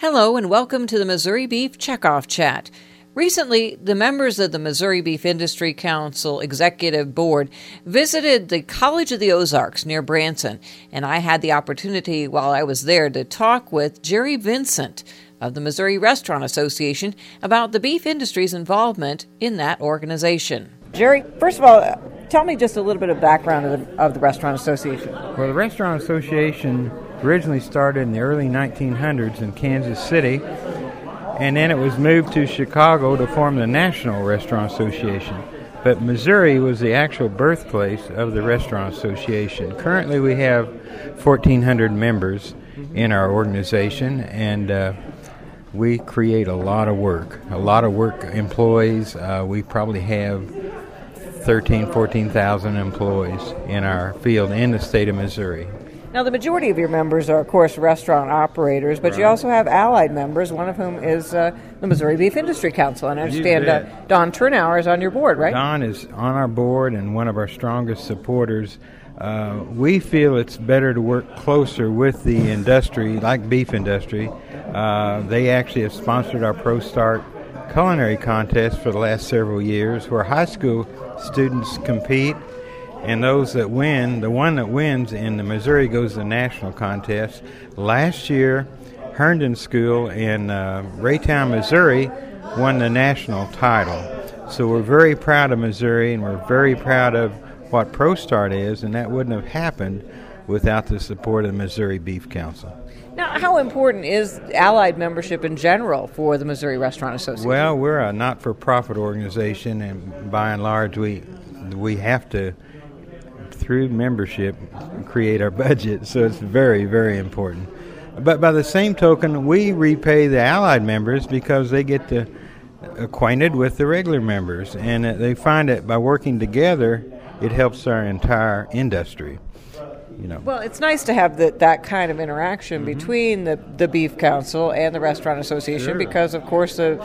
Hello, and welcome to the Missouri Beef Checkoff Chat. Recently, the members of the Missouri Beef Industry Council Executive Board visited the College of the Ozarks near Branson, and I had the opportunity while I was there to talk with Jerry Vincent of the Missouri Restaurant Association about the beef industry's involvement in that organization. Jerry, first of all, tell me just a little bit of background of the, of the Restaurant Association. Well, the Restaurant Association originally started in the early 1900s in Kansas City, and then it was moved to Chicago to form the National Restaurant Association. But Missouri was the actual birthplace of the Restaurant Association. Currently, we have 1,400 members in our organization, and uh, we create a lot of work. A lot of work employees. Uh, we probably have 13, 14,000 employees in our field in the state of Missouri. Now, the majority of your members are, of course, restaurant operators, but right. you also have allied members, one of whom is uh, the Missouri Beef Industry Council. And I understand uh, Don Turnauer is on your board, right? Don is on our board and one of our strongest supporters. Uh, we feel it's better to work closer with the industry, like beef industry. Uh, they actually have sponsored our Pro Start culinary contest for the last several years, where high school students compete and those that win, the one that wins in the Missouri goes to the national contest. Last year, Herndon School in uh, Raytown, Missouri, won the national title. So we're very proud of Missouri, and we're very proud of what ProStart is, and that wouldn't have happened without the support of the Missouri Beef Council. Now, how important is allied membership in general for the Missouri Restaurant Association? Well, we're a not-for-profit organization, and by and large, we we have to through membership create our budget, so it's very, very important. But by the same token, we repay the allied members because they get to acquainted with the regular members, and they find that by working together, it helps our entire industry. You know. Well, it's nice to have the, that kind of interaction mm-hmm. between the, the Beef Council and the Restaurant Association sure. because, of course, the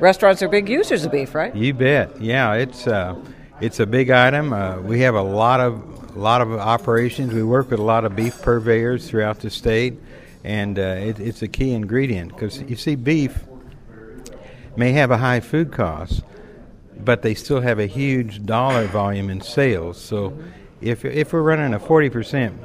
restaurants are big users of beef, right? You bet. Yeah, it's uh, it's a big item. Uh, we have a lot of lot of operations. We work with a lot of beef purveyors throughout the state, and uh, it, it's a key ingredient because you see, beef may have a high food cost, but they still have a huge dollar volume in sales. So, if if we're running a forty percent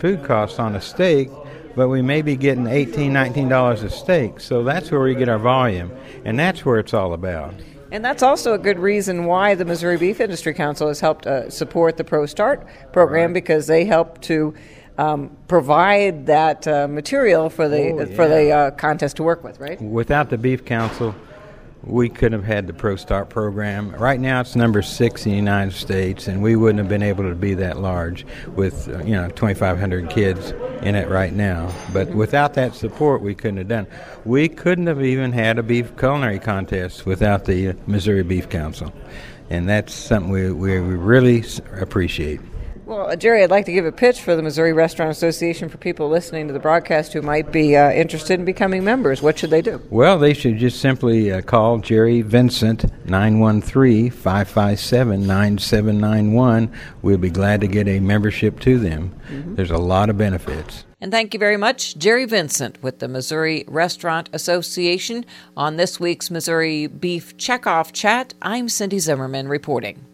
food cost on a steak, but we may be getting $18, $19 a steak. So that's where we get our volume, and that's where it's all about. And that's also a good reason why the Missouri Beef Industry Council has helped uh, support the Pro Start program right. because they help to um, provide that uh, material for the oh, yeah. for the uh, contest to work with, right? Without the Beef Council, we couldn't have had the Pro Start program. Right now, it's number six in the United States, and we wouldn't have been able to be that large with uh, you know 2,500 kids in it right now. But mm-hmm. without that support, we couldn't have done. It. We couldn't have even had a beef culinary contest without the Missouri Beef Council, and that's something we we, we really appreciate. Well, Jerry, I'd like to give a pitch for the Missouri Restaurant Association for people listening to the broadcast who might be uh, interested in becoming members. What should they do? Well, they should just simply uh, call Jerry Vincent 913 557 9791. We'll be glad to get a membership to them. Mm-hmm. There's a lot of benefits. And thank you very much, Jerry Vincent with the Missouri Restaurant Association. On this week's Missouri Beef Checkoff Chat, I'm Cindy Zimmerman reporting.